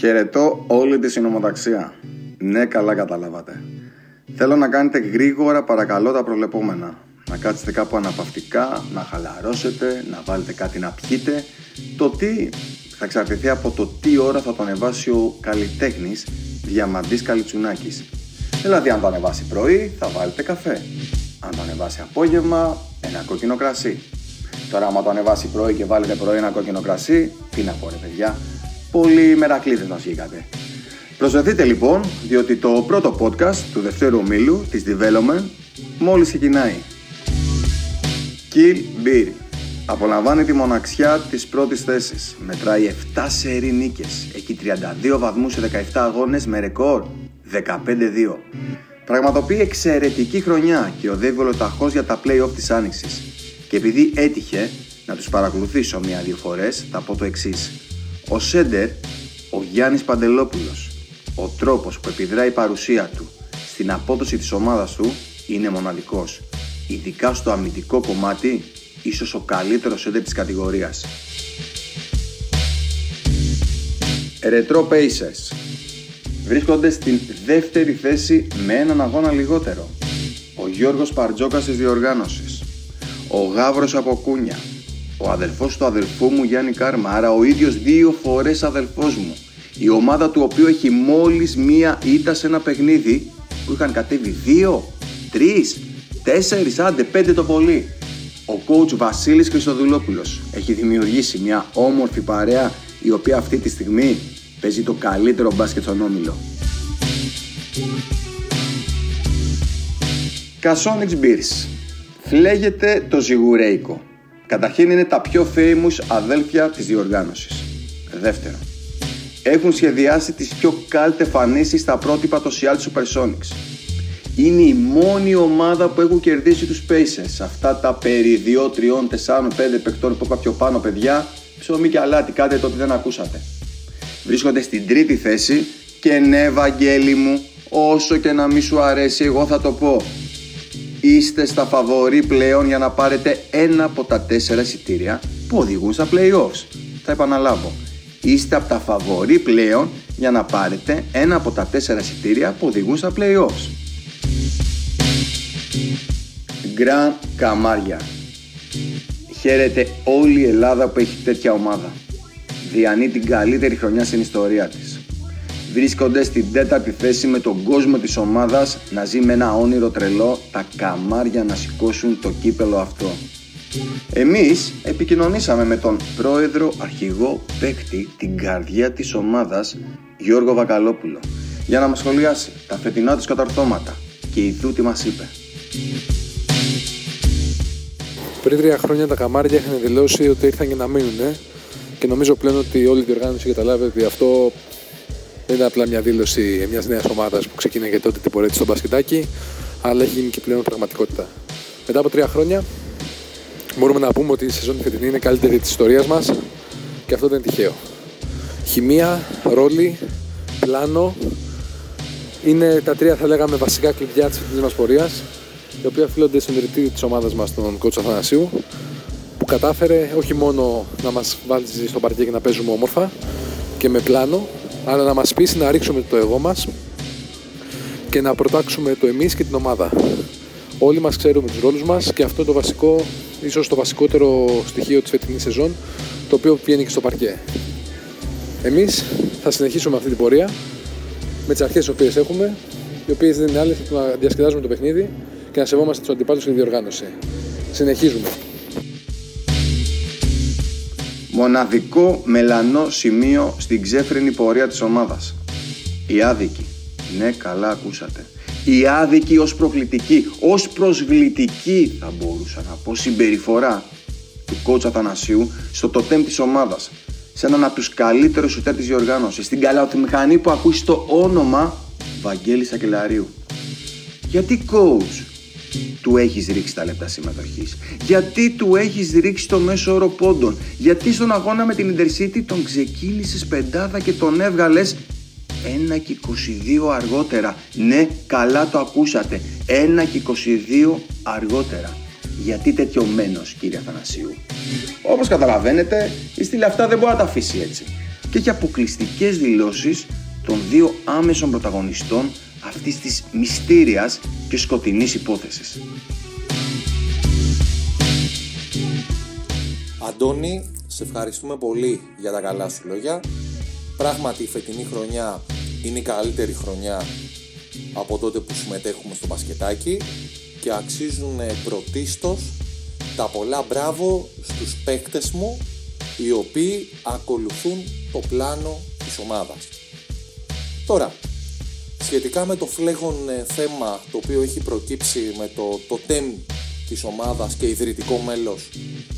Χαιρετώ όλη τη συνομοταξία. Ναι, καλά καταλάβατε. Θέλω να κάνετε γρήγορα παρακαλώ τα προβλεπόμενα. Να κάτσετε κάπου αναπαυτικά, να χαλαρώσετε, να βάλετε κάτι να πιείτε. Το τι θα εξαρτηθεί από το τι ώρα θα το ανεβάσει ο καλλιτέχνης Διαμαντής Καλιτσουνάκης. Δηλαδή αν το ανεβάσει πρωί θα βάλετε καφέ. Αν το ανεβάσει απόγευμα ένα κόκκινο κρασί. Τώρα άμα το ανεβάσει πρωί και βάλετε πρωί ένα κόκκινο κρασί, τι να πω ρε παιδιά, πολύ μερακλείδες μας βγήκατε. Προσδεθείτε λοιπόν, διότι το πρώτο podcast του δευτέρου ομίλου της Development μόλις ξεκινάει. Kill Beer. Απολαμβάνει τη μοναξιά της πρώτης θέσης. Μετράει 7 σερή νίκες. Έχει 32 βαθμούς σε 17 αγώνες με ρεκόρ 15-2. Πραγματοποιεί εξαιρετική χρονιά και οδεύει ολοταχώς για τα play-off της Άνοιξης. Και επειδή έτυχε να τους παρακολουθήσω μία-δύο φορές, θα πω το εξής. Ο Σέντερ, ο Γιάννης Παντελόπουλος, ο τρόπος που επιδράει η παρουσία του στην απόδοση της ομάδας του είναι μοναδικός. Ειδικά στο αμυντικό κομμάτι, ίσως ο καλύτερος σέντερ της κατηγορίας. Ερετρό Pacers βρίσκονται στην δεύτερη θέση με έναν αγώνα λιγότερο. Ο Γιώργος Παρτζόκας της διοργάνωσης. Ο Γάβρος από Κούνια. Ο αδελφός του αδελφού μου Γιάννη Κάρμα, άρα ο ίδιος δύο φορές αδελφός μου. Η ομάδα του οποίου έχει μόλις μία ήττα σε ένα παιχνίδι που είχαν κατέβει δύο, τρεις, τέσσερις, άντε πέντε το πολύ. Ο coach Βασίλης Χριστοδουλόπουλος έχει δημιουργήσει μια όμορφη παρέα η οποία αυτή τη στιγμή παίζει το καλύτερο μπάσκετ στον Όμιλο. Κασόνιξ Beers. Φλέγεται το ζιγουρέικο. Καταρχήν είναι τα πιο famous αδέλφια της διοργάνωσης. Δεύτερον, έχουν σχεδιάσει τις πιο κάλτε εμφανίσεις στα πρότυπα των Seattle Supersonics. Είναι η μόνη ομάδα που έχουν κερδίσει τους Pacers. Αυτά τα περί 2, 3, 4, 5 παικτών που είπα πιο πάνω παιδιά, ψωμί και αλάτι, κάντε το ότι δεν ακούσατε. Βρίσκονται στην τρίτη θέση και ναι Βαγγέλη μου, όσο και να μη σου αρέσει εγώ θα το πω. Είστε στα φαβορή πλέον για να πάρετε ένα από τα τέσσερα εισιτήρια που οδηγούν στα playoffs. Θα επαναλάβω. Είστε από τα φαβορή πλέον για να πάρετε ένα από τα τέσσερα εισιτήρια που οδηγούν στα playoffs. Γκραν Καμάρια. Χαίρεται όλη η Ελλάδα που έχει τέτοια ομάδα. Διανύει την καλύτερη χρονιά στην ιστορία της. Βρίσκονται στην τέταρτη θέση με τον κόσμο της ομάδας να ζει με ένα όνειρο τρελό τα καμάρια να σηκώσουν το κύπελο αυτό. Εμείς επικοινωνήσαμε με τον πρόεδρο αρχηγό παίκτη την καρδιά της ομάδας Γιώργο Βακαλόπουλο για να μας σχολιάσει τα φετινά τους καταρθώματα και η τι μας είπε. Πριν τρία χρόνια τα καμάρια είχαν δηλώσει ότι ήρθαν για να μείνουν και νομίζω πλέον ότι όλη η διοργάνωση καταλάβει ότι αυτό δεν είναι απλά μια δήλωση μιας νέας ομάδας που ξεκίνησε τότε την πορεία της στο μπασκετάκι, αλλά έχει γίνει και πλέον πραγματικότητα. Μετά από τρία χρόνια μπορούμε να πούμε ότι η σεζόν φετινή είναι καλύτερη της ιστορίας μας και αυτό δεν είναι τυχαίο. Χημεία, ρόλη, πλάνο είναι τα τρία θα λέγαμε βασικά κλειδιά της φετινής μας πορείας, η οποία οφείλονται στον ιδρυτή της ομάδας μας, τον Κότσο Αθανασίου, που κατάφερε όχι μόνο να μας βάλει στο παρκέ και να παίζουμε όμορφα και με πλάνο, αλλά να μας πείσει να ρίξουμε το εγώ μας και να προτάξουμε το εμείς και την ομάδα. Όλοι μας ξέρουμε τους ρόλους μας και αυτό το βασικό, ίσως το βασικότερο στοιχείο της φετινής σεζόν, το οποίο βγαίνει και στο παρκέ. Εμείς θα συνεχίσουμε αυτή την πορεία με τις αρχές τις οποίες έχουμε, οι οποίες δεν είναι άλλες να διασκεδάζουμε το παιχνίδι και να σεβόμαστε τους αντιπάλους στην διοργάνωση. Συνεχίζουμε. Μοναδικό μελανό σημείο στην ξέφρενη πορεία της ομάδας. Η άδικη. Ναι, καλά ακούσατε. Η άδικη ως προκλητική, ως προσβλητική θα μπορούσα να πω συμπεριφορά του κότσα Αθανασίου στο τοτέμ της ομάδας. Σε έναν από τους καλύτερους σουτέρ της διοργάνωσης. Στην καλαοτιμηχανή που ακούσει το όνομα Βαγγέλης Σακελαρίου. Γιατί coach, του έχεις ρίξει τα λεπτά συμμετοχής. Γιατί του έχεις ρίξει το μέσο όρο πόντων. Γιατί στον αγώνα με την Intercity τον ξεκίνησες πεντάδα και τον έβγαλες 1 και 22 αργότερα. Ναι, καλά το ακούσατε. 1 και 22 αργότερα. Γιατί τέτοιο μένος, κύριε Αθανασίου. Όπως καταλαβαίνετε, η στήλη αυτά δεν μπορεί να τα αφήσει έτσι. και έχει αποκλειστικές δηλώσεις των δύο άμεσων πρωταγωνιστών αυτής της μυστήριας και σκοτεινής υπόθεσης. Αντώνη, σε ευχαριστούμε πολύ για τα καλά σου λόγια. Πράγματι η φετινή χρονιά είναι η καλύτερη χρονιά από τότε που συμμετέχουμε στο μπασκετάκι και αξίζουν πρωτίστως τα πολλά μπράβο στους παίκτες μου οι οποίοι ακολουθούν το πλάνο της ομάδας. Τώρα, σχετικά με το φλέγον ε, θέμα το οποίο έχει προκύψει με το, το τέμ της ομάδας και ιδρυτικό μέλος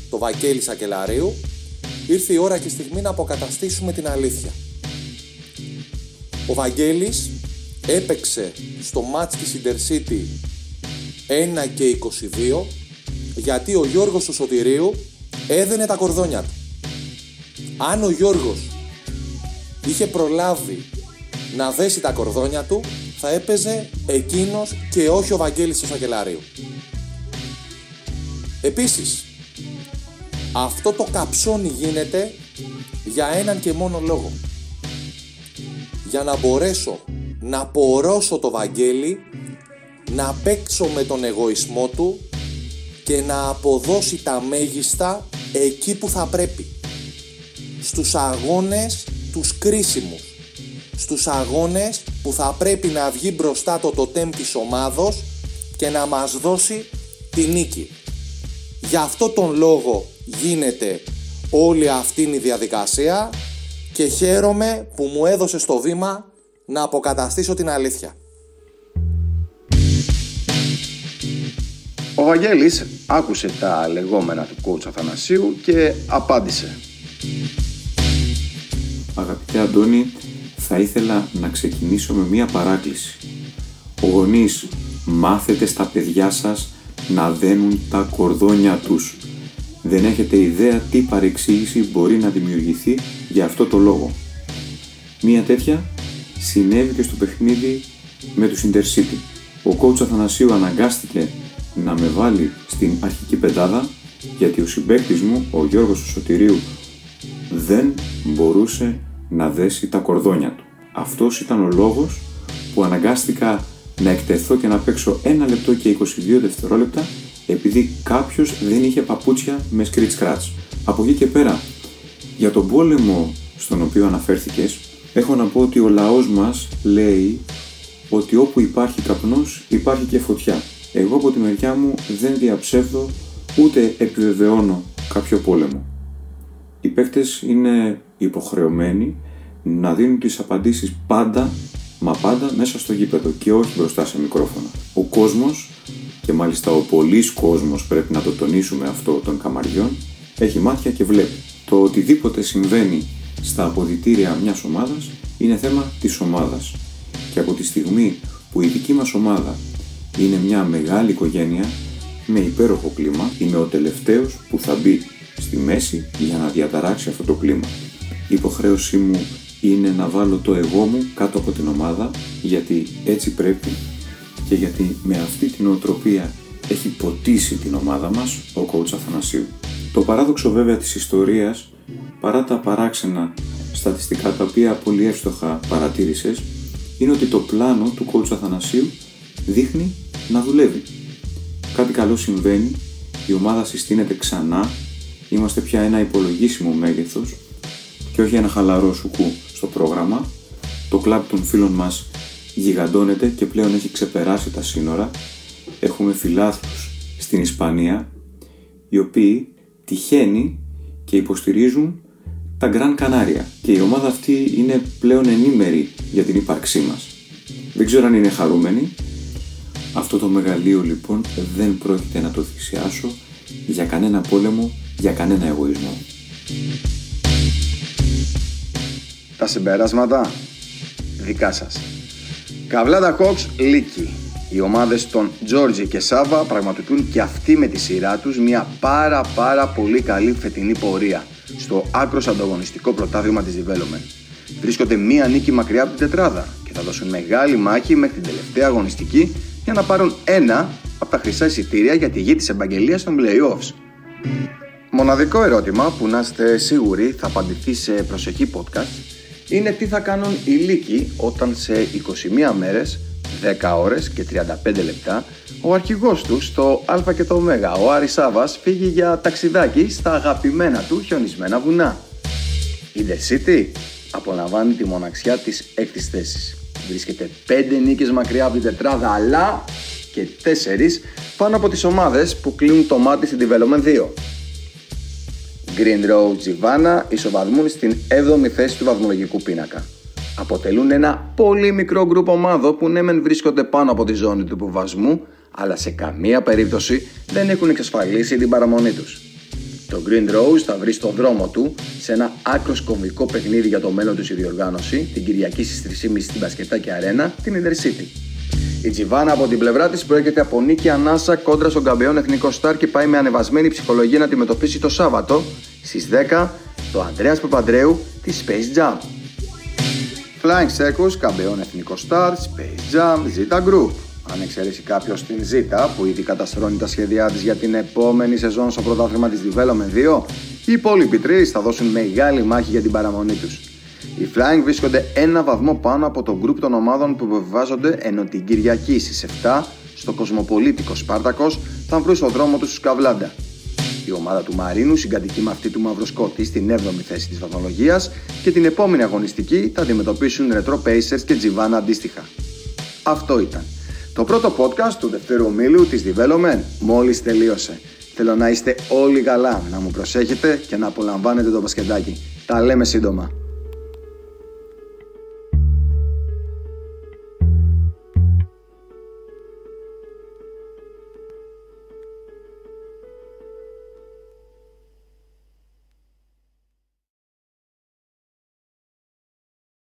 το Βαγγέλης Σακελαρίου ήρθε η ώρα και στιγμή να αποκαταστήσουμε την αλήθεια. Ο Βαγγέλης έπαιξε στο μάτς της Intercity 1 και 22 γιατί ο Γιώργος του Σωτηρίου έδαινε τα κορδόνια του. Αν ο Γιώργος είχε προλάβει να δέσει τα κορδόνια του θα έπαιζε εκείνος και όχι ο Βαγγέλης του Σακελαρίου. Επίσης, αυτό το καψόνι γίνεται για έναν και μόνο λόγο. Για να μπορέσω να πορώσω το Βαγγέλη, να παίξω με τον εγωισμό του και να αποδώσει τα μέγιστα εκεί που θα πρέπει. Στους αγώνες τους κρίσιμους. Στους αγώνες που θα πρέπει να βγει μπροστά το τοτέμ της ομάδος και να μας δώσει τη νίκη. Γι' αυτό τον λόγο γίνεται όλη αυτή η διαδικασία και χαίρομαι που μου έδωσε στο βήμα να αποκαταστήσω την αλήθεια. Ο Βαγγέλης άκουσε τα λεγόμενα του coach Αθανασίου και απάντησε. Αγαπητέ Αντώνη, θα ήθελα να ξεκινήσω με μία παράκληση. Ο γονείς, μάθετε στα παιδιά σας να δένουν τα κορδόνια τους. Δεν έχετε ιδέα τι παρεξήγηση μπορεί να δημιουργηθεί για αυτό το λόγο. Μία τέτοια συνέβη και στο παιχνίδι με τους Intercity. Ο coach Αθανασίου αναγκάστηκε να με βάλει στην αρχική πεντάδα γιατί ο συμπέκτης μου, ο Γιώργος του Σωτηρίου, δεν μπορούσε να δέσει τα κορδόνια του. Αυτός ήταν ο λόγος που αναγκάστηκα να εκτεθώ και να παίξω ένα λεπτό και 22 δευτερόλεπτα επειδή κάποιος δεν είχε παπούτσια με scratch scratch. Από εκεί και πέρα, για τον πόλεμο στον οποίο αναφέρθηκες, έχω να πω ότι ο λαός μας λέει ότι όπου υπάρχει καπνός υπάρχει και φωτιά. Εγώ από τη μεριά μου δεν διαψεύδω ούτε επιβεβαιώνω κάποιο πόλεμο. Οι παίκτες είναι υποχρεωμένοι να δίνουν τις απαντήσεις πάντα, μα πάντα μέσα στο γήπεδο και όχι μπροστά σε μικρόφωνα. Ο κόσμος, και μάλιστα ο πολλής κόσμος πρέπει να το τονίσουμε αυτό των καμαριών, έχει μάτια και βλέπει. Το οτιδήποτε συμβαίνει στα αποδητήρια μιας ομάδας είναι θέμα της ομάδας. Και από τη στιγμή που η δική μας ομάδα είναι μια μεγάλη οικογένεια με υπέροχο κλίμα, είμαι ο τελευταίος που θα μπει στη μέση για να διαταράξει αυτό το κλίμα. Η υποχρέωσή μου είναι να βάλω το εγώ μου κάτω από την ομάδα γιατί έτσι πρέπει και γιατί με αυτή την οτροπία έχει ποτίσει την ομάδα μας ο coach Αθανασίου. Το παράδοξο βέβαια της ιστορίας παρά τα παράξενα στατιστικά τα οποία πολύ εύστοχα παρατήρησες είναι ότι το πλάνο του coach Αθανασίου δείχνει να δουλεύει. Κάτι καλό συμβαίνει, η ομάδα συστήνεται ξανά, είμαστε πια ένα υπολογίσιμο μέγεθος και όχι ένα χαλαρό σουκού στο πρόγραμμα. Το κλαμπ των φίλων μας γιγαντώνεται και πλέον έχει ξεπεράσει τα σύνορα. Έχουμε φιλάθλους στην Ισπανία, οι οποίοι τυχαίνει και υποστηρίζουν τα Γκραν Κανάρια και η ομάδα αυτή είναι πλέον ενήμερη για την ύπαρξή μας. Δεν ξέρω αν είναι χαρούμενοι. Αυτό το μεγαλείο λοιπόν δεν πρόκειται να το θυσιάσω για κανένα πόλεμο, για κανένα εγωισμό. Τα συμπεράσματα δικά σας. Καβλάτα Κόξ Λίκη. Οι ομάδες των Τζόρτζι και Σάβα πραγματοποιούν και αυτοί με τη σειρά τους μια πάρα πάρα πολύ καλή φετινή πορεία στο άκρος ανταγωνιστικό πρωτάθλημα της Development. Βρίσκονται μία νίκη μακριά από την τετράδα και θα δώσουν μεγάλη μάχη μέχρι την τελευταία αγωνιστική για να πάρουν ένα από τα χρυσά εισιτήρια για τη γη της επαγγελίας των Playoffs. Μοναδικό ερώτημα που να είστε σίγουροι θα απαντηθεί σε προσεχή podcast είναι τι θα κάνουν οι λύκοι όταν σε 21 μέρες, 10 ώρες και 35 λεπτά ο αρχηγός τους στο Α και το Ω, ο Άρης Σάβας, φύγει για ταξιδάκι στα αγαπημένα του χιονισμένα βουνά. Η The City απολαμβάνει τη μοναξιά της έκτης θέσης. Βρίσκεται 5 νίκες μακριά από την τετράδα αλλά και 4 πάνω από τις ομάδες που κλείνουν το μάτι στην Development 2. Green Road Givanna ισοβαθμούν στην 7η θέση του βαθμολογικού πίνακα. Αποτελούν ένα πολύ μικρό γκρουπ ομάδο που ναι μεν βρίσκονται πάνω από τη ζώνη του υποβασμού, αλλά σε καμία περίπτωση δεν έχουν εξασφαλίσει την παραμονή τους. Το Green Rose θα βρει στο δρόμο του σε ένα άκρος κομβικό παιχνίδι για το μέλλον τους η διοργάνωση την Κυριακή στις 3.30 στην Πασκετάκη Αρένα, την Intercity. Η Τζιβάνα από την πλευρά της προέρχεται από νίκη ανάσα κόντρα στον καμπιόν εθνικό Σταρ και πάει με ανεβασμένη ψυχολογία να αντιμετωπίσει το Σάββατο στις 10 το Ανδρέας Παπαντρέου της Space Jam. Flying Circus, καμπιόν εθνικό Star, Space Jam, Zeta Group. Αν εξαιρέσει κάποιος την Zeta που ήδη καταστρώνει τα σχέδιά της για την επόμενη σεζόν στο πρωτάθλημα της Development 2, οι υπόλοιποι τρεις θα δώσουν μεγάλη μάχη για την παραμονή τους. Οι Flying βρίσκονται ένα βαθμό πάνω από το γκρουπ των ομάδων που επιβεβάζονται ενώ την Κυριακή στις 7 στο κοσμοπολίτικο Σπάρτακος θα βρουν στο δρόμο τους στους Καβλάντα. Η ομάδα του Μαρίνου συγκατοικεί με αυτή του Μαυροσκότη στην 7η θέση της βαθμολογίας και την επόμενη αγωνιστική θα αντιμετωπίσουν Retro Pacers και Τζιβάνα αντίστοιχα. Αυτό ήταν. Το πρώτο podcast του δευτέρου ομίλου της Development μόλις τελείωσε. Θέλω να είστε όλοι καλά, να μου προσέχετε και να απολαμβάνετε το μπασκετάκι. Τα λέμε σύντομα.